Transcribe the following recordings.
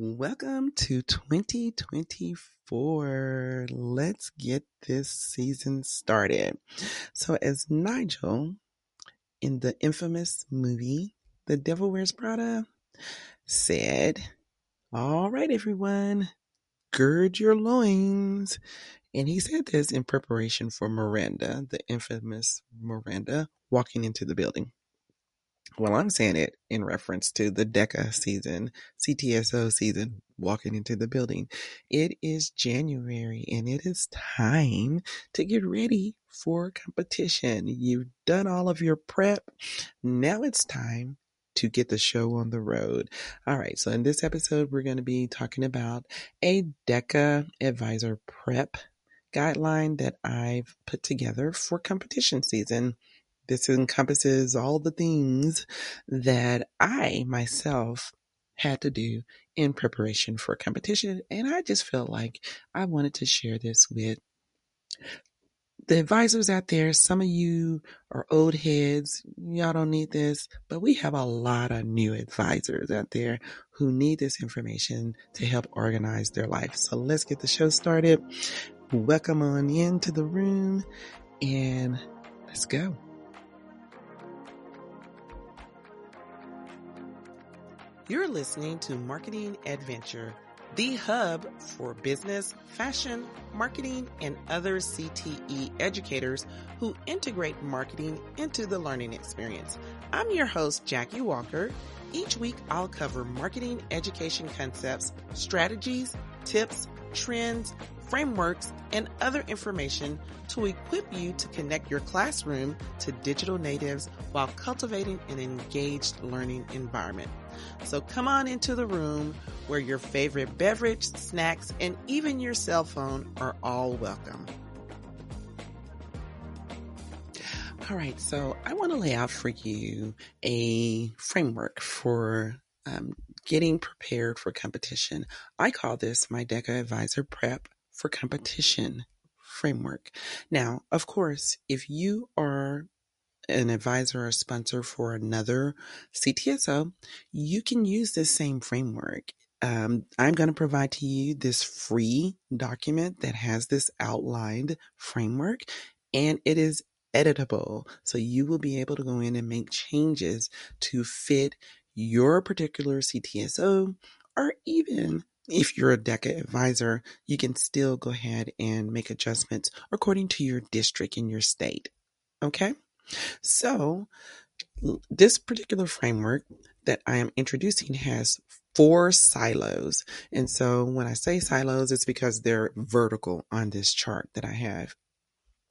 Welcome to 2024. Let's get this season started. So, as Nigel in the infamous movie The Devil Wears Prada said, All right, everyone, gird your loins. And he said this in preparation for Miranda, the infamous Miranda, walking into the building. Well, I'm saying it in reference to the DECA season, CTSO season, walking into the building. It is January and it is time to get ready for competition. You've done all of your prep. Now it's time to get the show on the road. All right, so in this episode, we're going to be talking about a DECA advisor prep guideline that I've put together for competition season. This encompasses all the things that I myself had to do in preparation for competition. And I just felt like I wanted to share this with the advisors out there. Some of you are old heads. Y'all don't need this, but we have a lot of new advisors out there who need this information to help organize their life. So let's get the show started. Welcome on into the room and let's go. You're listening to Marketing EdVenture, the hub for business, fashion, marketing, and other CTE educators who integrate marketing into the learning experience. I'm your host, Jackie Walker. Each week, I'll cover marketing education concepts, strategies, tips, trends, frameworks, and other information to equip you to connect your classroom to digital natives while cultivating an engaged learning environment. So come on into the room where your favorite beverage, snacks, and even your cell phone are all welcome. All right, so I want to lay out for you a framework for um, getting prepared for competition. I call this my DECA Advisor Prep for Competition framework. Now, of course, if you are an advisor or sponsor for another CTSO, you can use this same framework. Um, I'm going to provide to you this free document that has this outlined framework and it is editable. So you will be able to go in and make changes to fit your particular CTSO or even if you're a DECA advisor, you can still go ahead and make adjustments according to your district in your state. Okay? So, this particular framework that I am introducing has four silos. And so when I say silos, it's because they're vertical on this chart that I have.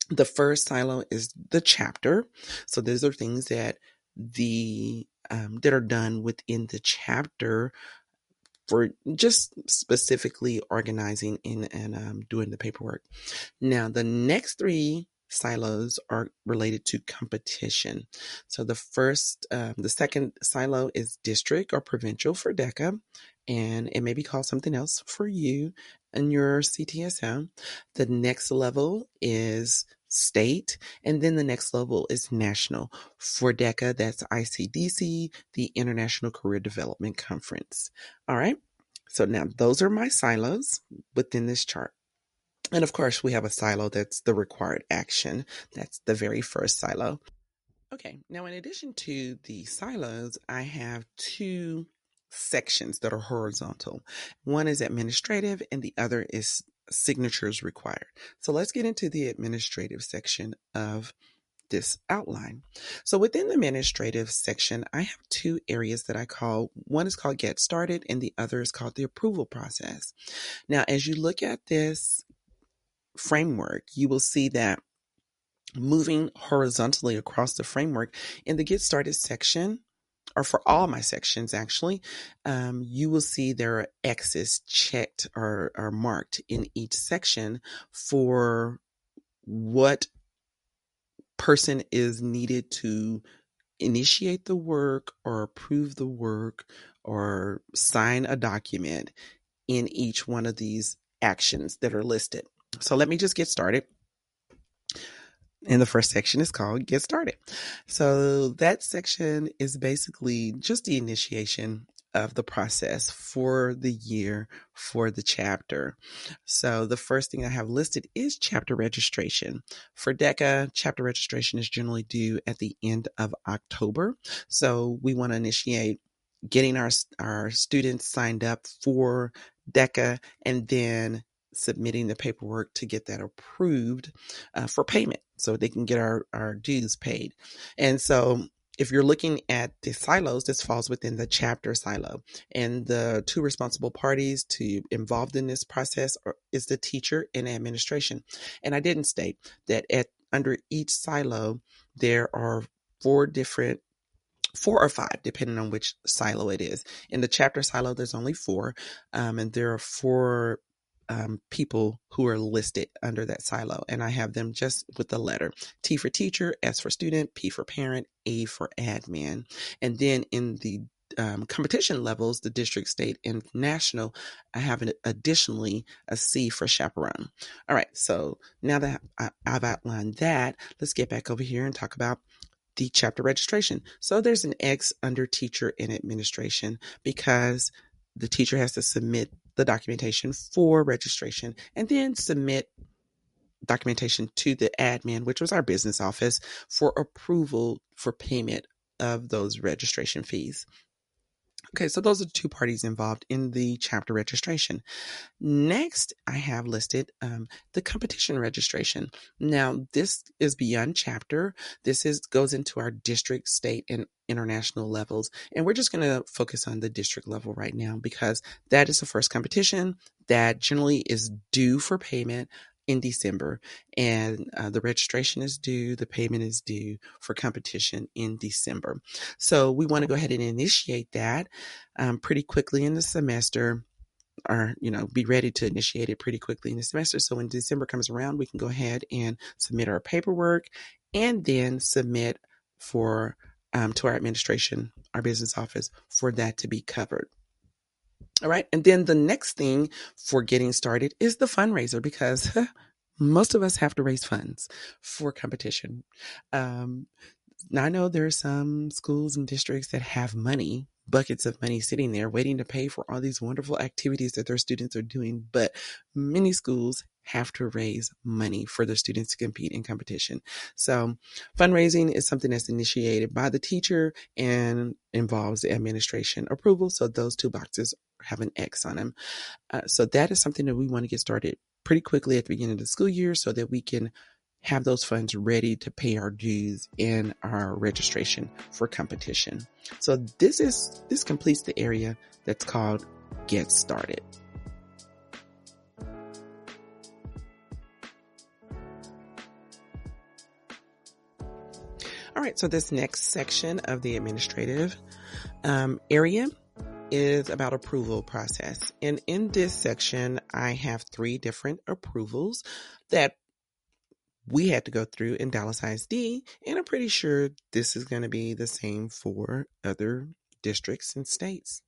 The first silo is the chapter. So these are things that the um, that are done within the chapter for just specifically organizing in and um, doing the paperwork. Now, the next three silos are related to competition. So the first, um, the second silo is district or provincial for DECA, and it may be called something else for you and your CTSM. The next level is state, and then the next level is national. For DECA, that's ICDC, the International Career Development Conference. All right. So now those are my silos within this chart. And of course, we have a silo that's the required action. That's the very first silo. Okay, now in addition to the silos, I have two sections that are horizontal. One is administrative, and the other is signatures required. So let's get into the administrative section of this outline. So within the administrative section, I have two areas that I call one is called get started and the other is called the approval process. Now, as you look at this framework, you will see that moving horizontally across the framework in the get started section, or for all my sections actually, um, you will see there are X's checked or, or marked in each section for what person is needed to initiate the work or approve the work or sign a document in each one of these actions that are listed. So let me just get started. And the first section is called Get Started. So that section is basically just the initiation of the process for the year for the chapter. So the first thing I have listed is chapter registration. For DECA, chapter registration is generally due at the end of October. So we want to initiate getting our our students signed up for DECA and then submitting the paperwork to get that approved uh, for payment so they can get our, our dues paid. And so if you're looking at the silos, this falls within the chapter silo. And the two responsible parties to involved in this process are, is the teacher and administration. And I didn't state that at under each silo, there are four different four or five, depending on which silo it is. In the chapter silo, there's only four, um, and there are four um, people who are listed under that silo. And I have them just with the letter T for teacher, S for student, P for parent, A for admin. And then in the um, competition levels, the district, state, and national, I have an, additionally a C for chaperone. All right, so now that I, I've outlined that, let's get back over here and talk about the chapter registration. So there's an X under teacher and administration because the teacher has to submit the documentation for registration and then submit documentation to the admin, which was our business office, for approval for payment of those registration fees. Okay, so those are the two parties involved in the chapter registration. Next, I have listed um, the competition registration. Now, this is beyond chapter. This is goes into our district, state, and international levels, and we're just going to focus on the district level right now because that is the first competition that generally is due for payment in December, and uh, the registration is due, the payment is due for competition in December. So we want to go ahead and initiate that um, pretty quickly in the semester. Or, you know, be ready to initiate it pretty quickly in the semester. So when December comes around, we can go ahead and submit our paperwork and then submit for um, to our administration, our business office, for that to be covered. All right. And then the next thing for getting started is the fundraiser because most of us have to raise funds for competition. Um, now, I know there are some schools and districts that have money, buckets of money sitting there waiting to pay for all these wonderful activities that their students are doing, but many schools have to raise money for their students to compete in competition. So fundraising is something that's initiated by the teacher and involves the administration approval. So those two boxes have an X on them. Uh, so that is something that we want to get started pretty quickly at the beginning of the school year so that we can have those funds ready to pay our dues in our registration for competition. So this is, this completes the area that's called get started. All right, so this next section of the administrative um, area is about approval process. And in this section, I have three different approvals that we had to go through in Dallas ISD, and I'm pretty sure this is going to be the same for other districts and states,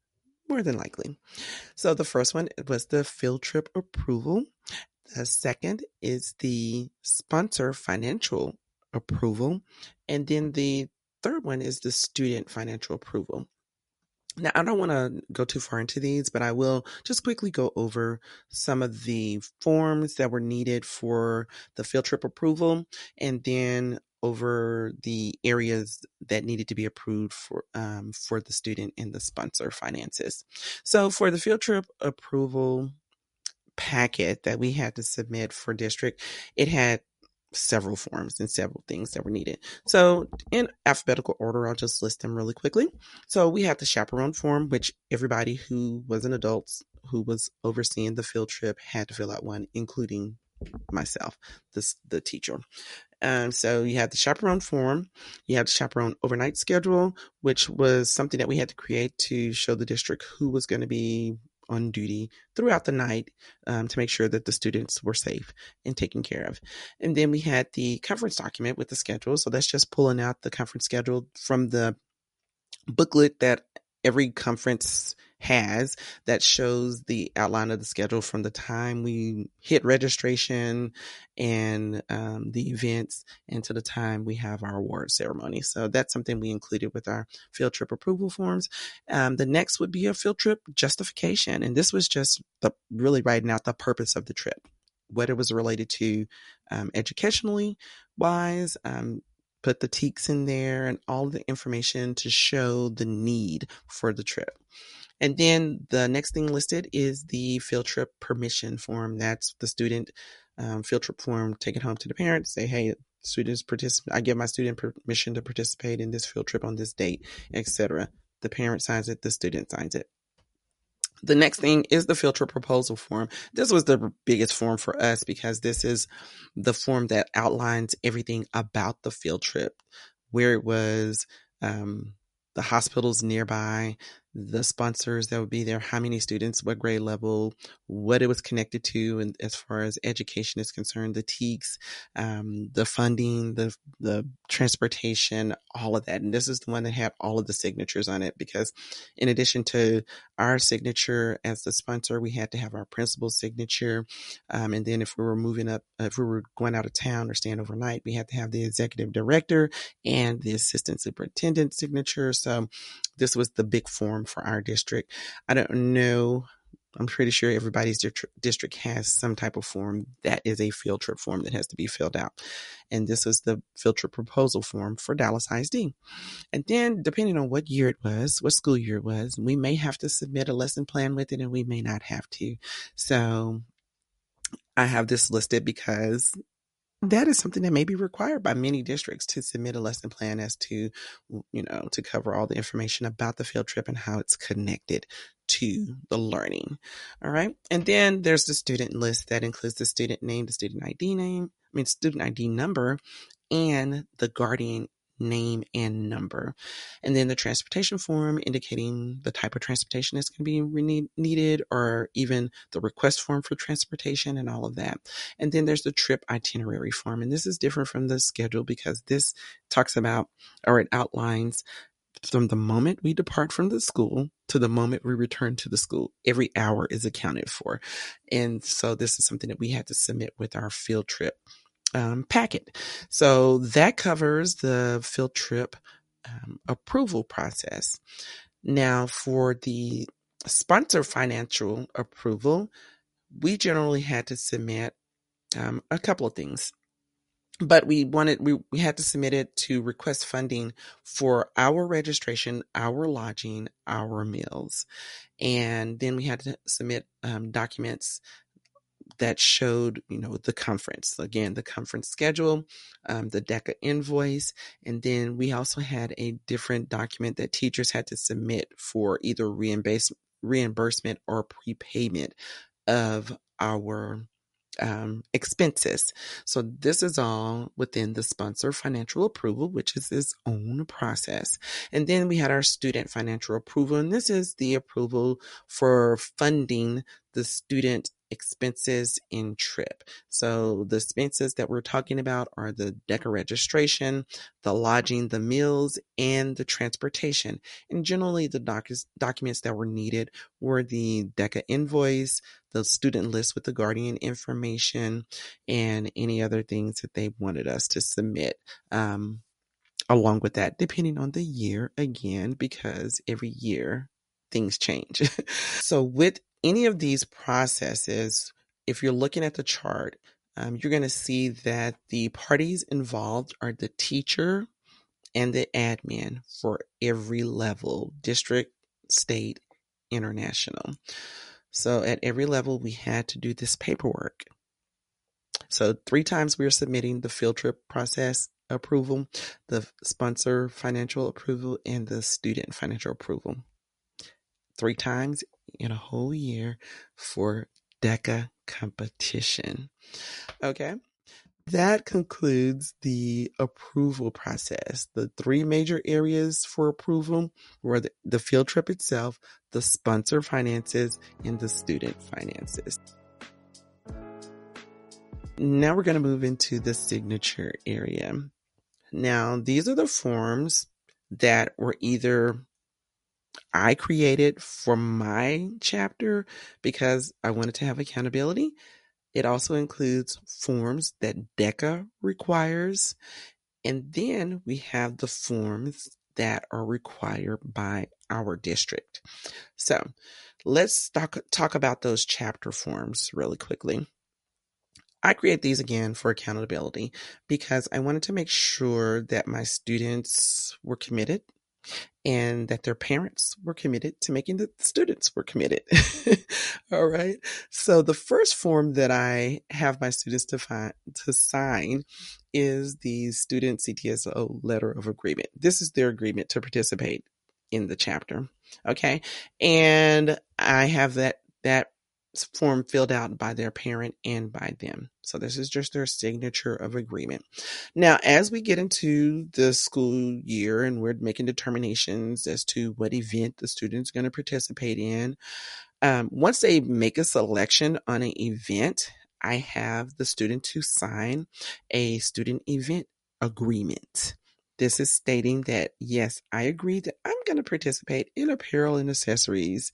more than likely. So the first one was the field trip approval. The second is the sponsor financial approval. And then the third one is the student financial approval. Now, I don't want to go too far into these, but I will just quickly go over some of the forms that were needed for the field trip approval and then over the areas that needed to be approved for um, for the student and the sponsor finances. So for the field trip approval packet that we had to submit for district, it had several forms and several things that were needed. So, in alphabetical order, I'll just list them really quickly. So, we had the chaperone form, which everybody who was an adult who was overseeing the field trip had to fill out one, including myself, the, the teacher. Um, so you had the chaperone form, you had the chaperone overnight schedule, which was something that we had to create to show the district who was going to be on duty throughout the night um, to make sure that the students were safe and taken care of. And then we had the conference document with the schedule. So that's just pulling out the conference schedule from the booklet that every conference has that shows the outline of the schedule from the time we hit registration and um, the events and to the time we have our award ceremony. So that's something we included with our field trip approval forms. Um, the next would be a field trip justification. And this was just the really writing out the purpose of the trip, what it was related to um, educationally wise, um, put the TEKS in there and all the information to show the need for the trip. And then the next thing listed is the field trip permission form. That's the student um, field trip form. Take it home to the parents. Say, hey, students participate. I give my student permission to participate in this field trip on this date, etc. The parent signs it. The student signs it. The next thing is the field trip proposal form. This was the biggest form for us because this is the form that outlines everything about the field trip, where it was, um, the hospitals nearby, the sponsors that would be there, how many students, what grade level, what it was connected to, and as far as education is concerned, the TEKS, um, the funding, the the transportation, all of that. And this is the one that had all of the signatures on it because, in addition to our signature as the sponsor, we had to have our principal signature, um, and then if we were moving up, if we were going out of town or staying overnight, we had to have the executive director and the assistant superintendent signature. So this was the big form for our district. I don't know. I'm pretty sure everybody's district has some type of form that is a field trip form that has to be filled out. And this was the field trip proposal form for Dallas ISD. And then, depending on what year it was, what school year it was, we may have to submit a lesson plan with it and we may not have to. So I have this listed because that is something that may be required by many districts to submit a lesson plan as to, you know, to cover all the information about the field trip and how it's connected to the learning. All right. And then there's the student list that includes the student name, the student ID name, I mean, student ID number, and the guardian name and number. And then the transportation form indicating the type of transportation that's going to be needed or even the request form for transportation and all of that. And then there's the trip itinerary form. And this is different from the schedule because this talks about or it outlines from the moment we depart from the school to the moment we return to the school, every hour is accounted for. And so this is something that we had to submit with our field trip um, packet. So that covers the field trip um, approval process. Now, for the sponsor financial approval, we generally had to submit um, a couple of things. But we wanted, we, we had to submit it to request funding for our registration, our lodging, our meals. And then we had to submit um, documents that showed, you know, the conference. Again, the conference schedule, um, the DECA invoice, and then we also had a different document that teachers had to submit for either reimbursement or prepayment of our um, expenses. So this is all within the sponsor financial approval, which is its own process. And then we had our student financial approval, and this is the approval for funding the student expenses in trip. So the expenses that we're talking about are the DECA registration, the lodging, the meals, and the transportation. And generally the doc- documents that were needed were the DECA invoice, the student list with the guardian information, and any other things that they wanted us to submit. Um, along with that, depending on the year again, because every year things change. so with any of these processes, if you're looking at the chart, um, you're going to see that the parties involved are the teacher and the admin for every level district, state, international. So at every level, we had to do this paperwork. So three times we are submitting the field trip process approval, the sponsor financial approval, and the student financial approval. Three times in a whole year for DECA competition. Okay. That concludes the approval process. The three major areas for approval were the, the field trip itself, the sponsor finances, and the student finances. Now we're going to move into the signature area. Now, these are the forms that were either I created for my chapter because I wanted to have accountability. It also includes forms that DECA requires. And then we have the forms that are required by our district. So let's talk, talk about those chapter forms really quickly. I create these again for accountability because I wanted to make sure that my students were committed and that their parents were committed to making the students were committed. All right. So the first form that I have my students to find, to sign is the student CTSO letter of agreement. This is their agreement to participate in the chapter. Okay. And I have that, that form filled out by their parent and by them. So this is just their signature of agreement. Now, as we get into the school year and we're making determinations as to what event the student's going to participate in, um, once they make a selection on an event, I have the student to sign a student event agreement. This is stating that, yes, I agree that I'm going to participate in apparel and accessories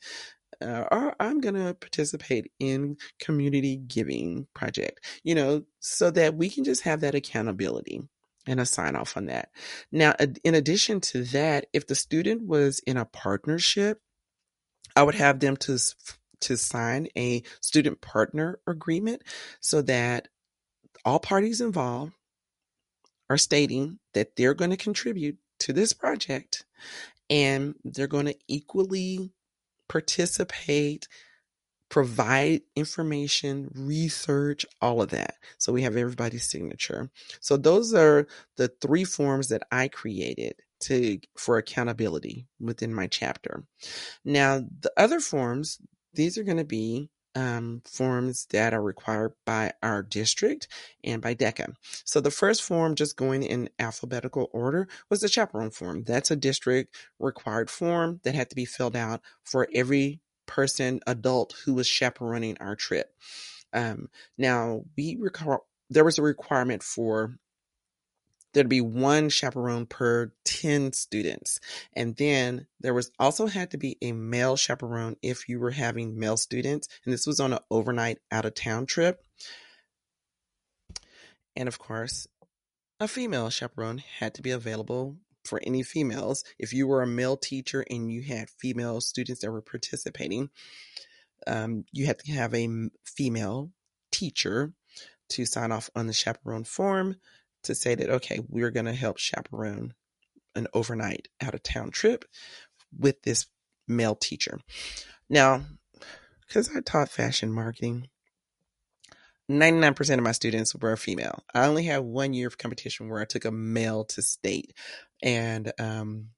uh, or I'm going to participate in community giving project, you know, so that we can just have that accountability and a sign off on that. Now, in addition to that, if the student was in a partnership, I would have them to to sign a student partner agreement so that all parties involved are stating that they're going to contribute to this project and they're going to equally participate, provide information, research, all of that. So we have everybody's signature. So those are the three forms that I created to for accountability within my chapter. Now, the other forms, these are going to be um, forms that are required by our district and by DECA. So the first form, just going in alphabetical order, was the chaperone form. That's a district required form that had to be filled out for every person, adult who was chaperoning our trip. Um, now we require there was a requirement for there'd be one chaperone per 10 students. And then there was also had to be a male chaperone if you were having male students. And this was on an overnight out of town trip. And of course, a female chaperone had to be available for any females. If you were a male teacher and you had female students that were participating, um, you had to have a female teacher to sign off on the chaperone form to say that, okay, we're going to help chaperone an overnight out of town trip with this male teacher. Now, because I taught fashion marketing, 99% of my students were female. I only had one year of competition where I took a male to state. And um,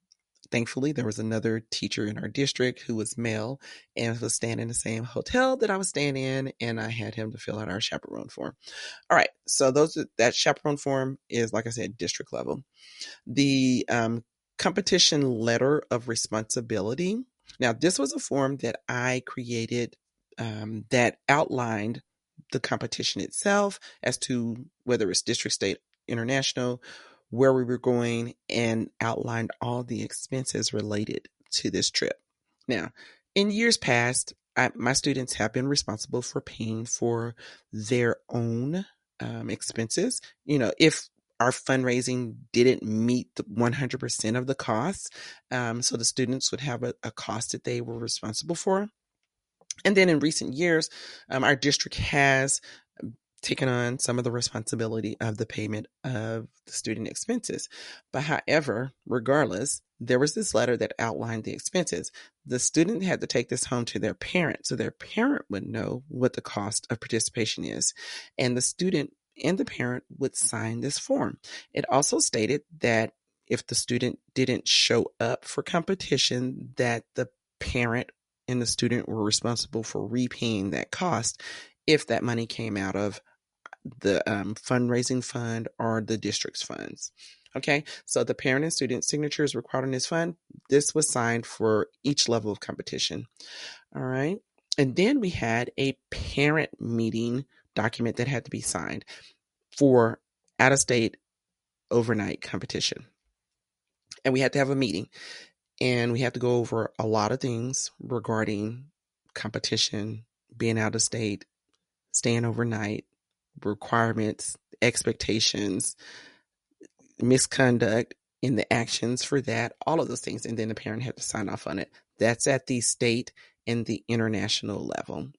thankfully, there was another teacher in our district who was male and was staying in the same hotel that I was staying in, and I had him to fill out our chaperone form. All right, so those that chaperone form is, like I said, district level. The um, competition letter of responsibility. Now, this was a form that I created um, that outlined the competition itself as to whether it's district, state, international, where we were going and outlined all the expenses related to this trip. Now, in years past, I, my students have been responsible for paying for their own um, expenses. You know, if our fundraising didn't meet the 100% of the costs, um, so the students would have a, a cost that they were responsible for. And then in recent years, um, our district has taken on some of the responsibility of the payment of the student expenses. But however, regardless, there was this letter that outlined the expenses. The student had to take this home to their parent so their parent would know what the cost of participation is. And the student and the parent would sign this form. It also stated that if the student didn't show up for competition, that the parent and the student were responsible for repaying that cost if that money came out of the um, fundraising fund or the district's funds. Okay, so the parent and student signatures required in this fund. This was signed for each level of competition. All right, and then we had a parent meeting document that had to be signed for out of state overnight competition. And we had to have a meeting. and we had to go over a lot of things regarding competition, being out of state, staying overnight, requirements, expectations, misconduct in the actions for that, all of those things. And then the parent had to sign off on it. That's at the state and the international level.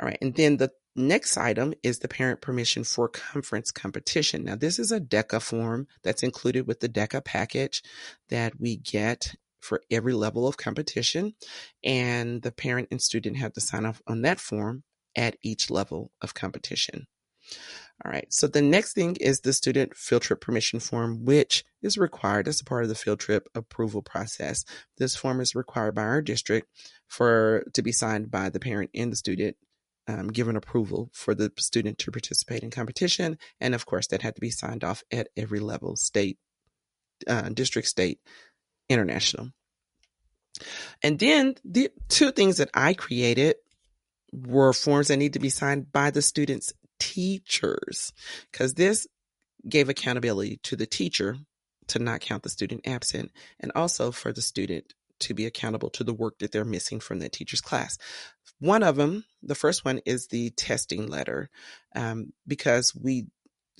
All right. And then the next item is the parent permission for conference competition. Now, this is a DECA form that's included with the DECA package that we get for every level of competition. And the parent and student have to sign off on that form at each level of competition. All right. So the next thing is the student field trip permission form, which is required as a part of the field trip approval process. This form is required by our district for to be signed by the parent and the student, um, given approval for the student to participate in competition. And of course, that had to be signed off at every level, state, uh, district, state, international. And then the two things that I created were forms that need to be signed by the students teachers because this gave accountability to the teacher to not count the student absent and also for the student to be accountable to the work that they're missing from that teacher's class. One of them, the first one is the testing letter, um, because we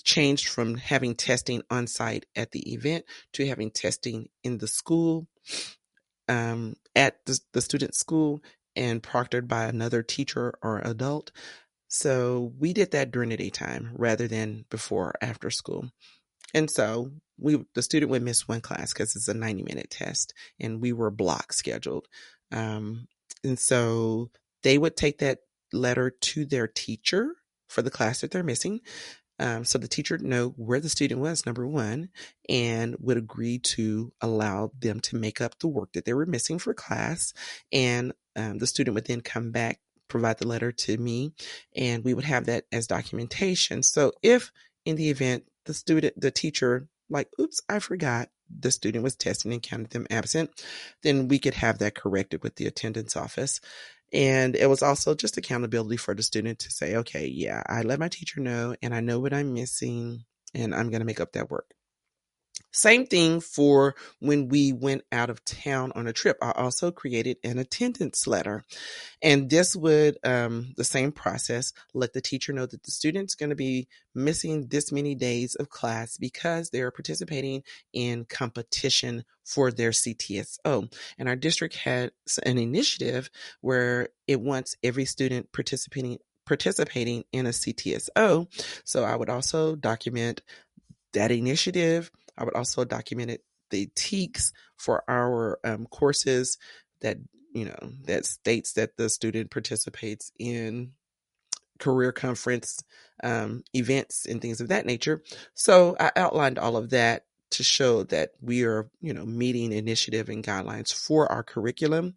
changed from having testing on site at the event to having testing in the school, um, at the, the student school and proctored by another teacher or adult. So we did that during the daytime rather than before or after school. And so we the student would miss one class because it's a 90 minute test and we were block scheduled. Um, and so they would take that letter to their teacher for the class that they're missing. Um, so the teacher know where the student was, number one, and would agree to allow them to make up the work that they were missing for class. And um, the student would then come back provide the letter to me and we would have that as documentation. So if in the event the student, the teacher, like, oops, I forgot the student was testing and counted them absent, then we could have that corrected with the attendance office. And it was also just accountability for the student to say, okay, yeah, I let my teacher know and I know what I'm missing and I'm going to make up that work. Same thing for when we went out of town on a trip. I also created an attendance letter. And this would, um, the same process, let the teacher know that the student's going to be missing this many days of class because they're participating in competition for their CTSO. And our district had an initiative where it wants every student participating participating in a CTSO. So I would also document that initiative I would also document the TEKS for our um, courses that, you know, that states that the student participates in career conference um, events and things of that nature. So I outlined all of that to show that we are, you know, meeting initiative and guidelines for our curriculum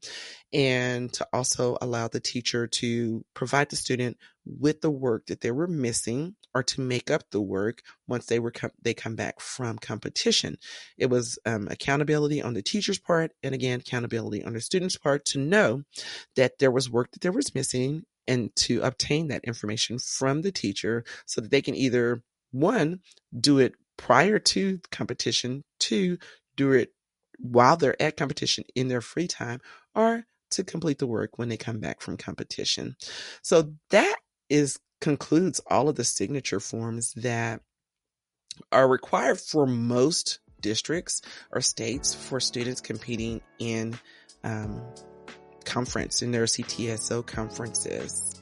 and to also allow the teacher to provide the student with the work that they were missing or to make up the work once they were com- they come back from competition. It was um, accountability on the teacher's part and again accountability on the student's part to know that there was work that there was missing and to obtain that information from the teacher so that they can either one do it prior to competition, two, do it while they're at competition in their free time, or to complete the work when they come back from competition. So that is concludes all of the signature forms that are required for most districts or states for students competing in um, conference in their CTSO conferences.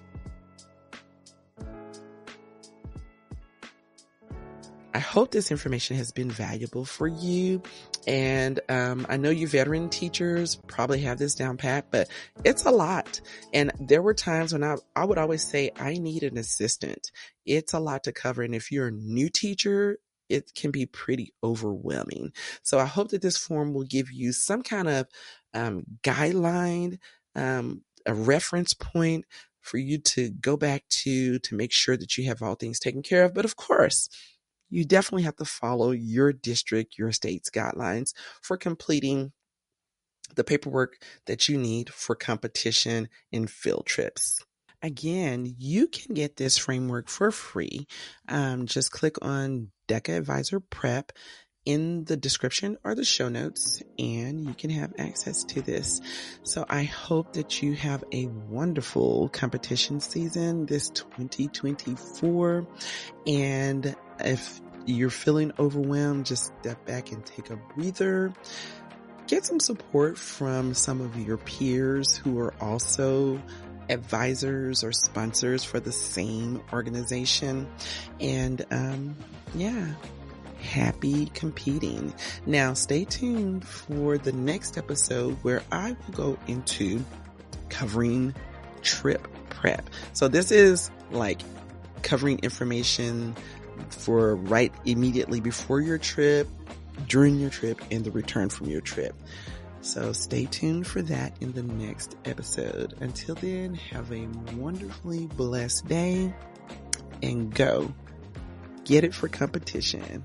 I hope this information has been valuable for you. And um, I know you veteran teachers probably have this down pat, but it's a lot. And there were times when I, I would always say, I need an assistant. It's a lot to cover. And if you're a new teacher, it can be pretty overwhelming. So I hope that this form will give you some kind of um, guideline, um, a reference point for you to go back to to make sure that you have all things taken care of. But of course, you definitely have to follow your district, your state's guidelines for completing the paperwork that you need for competition and field trips. Again, you can get this framework for free. Um, just click on DECA Advisor Prep in the description are the show notes and you can have access to this. So I hope that you have a wonderful competition season this 2024. And if you're feeling overwhelmed, just step back and take a breather. Get some support from some of your peers who are also advisors or sponsors for the same organization. And, um, yeah, happy competing. Now stay tuned for the next episode where I will go into covering trip prep. So this is like covering information for right immediately before your trip, during your trip, and the return from your trip. So stay tuned for that in the next episode. Until then, have a wonderfully blessed day and go get it for competition.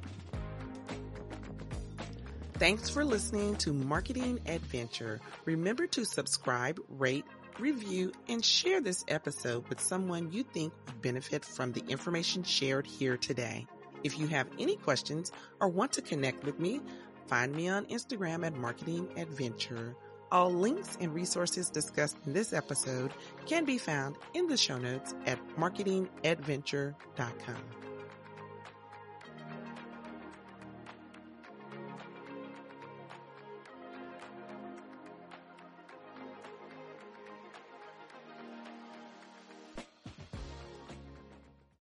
Thanks for listening to Marketing EdVenture. Remember to subscribe, rate, review, and share this episode with someone you think would benefit from the information shared here today. If you have any questions or want to connect with me, find me on Instagram at Marketing EdVenture. All links and resources discussed in this episode can be found in the show notes at marketingedventure.com.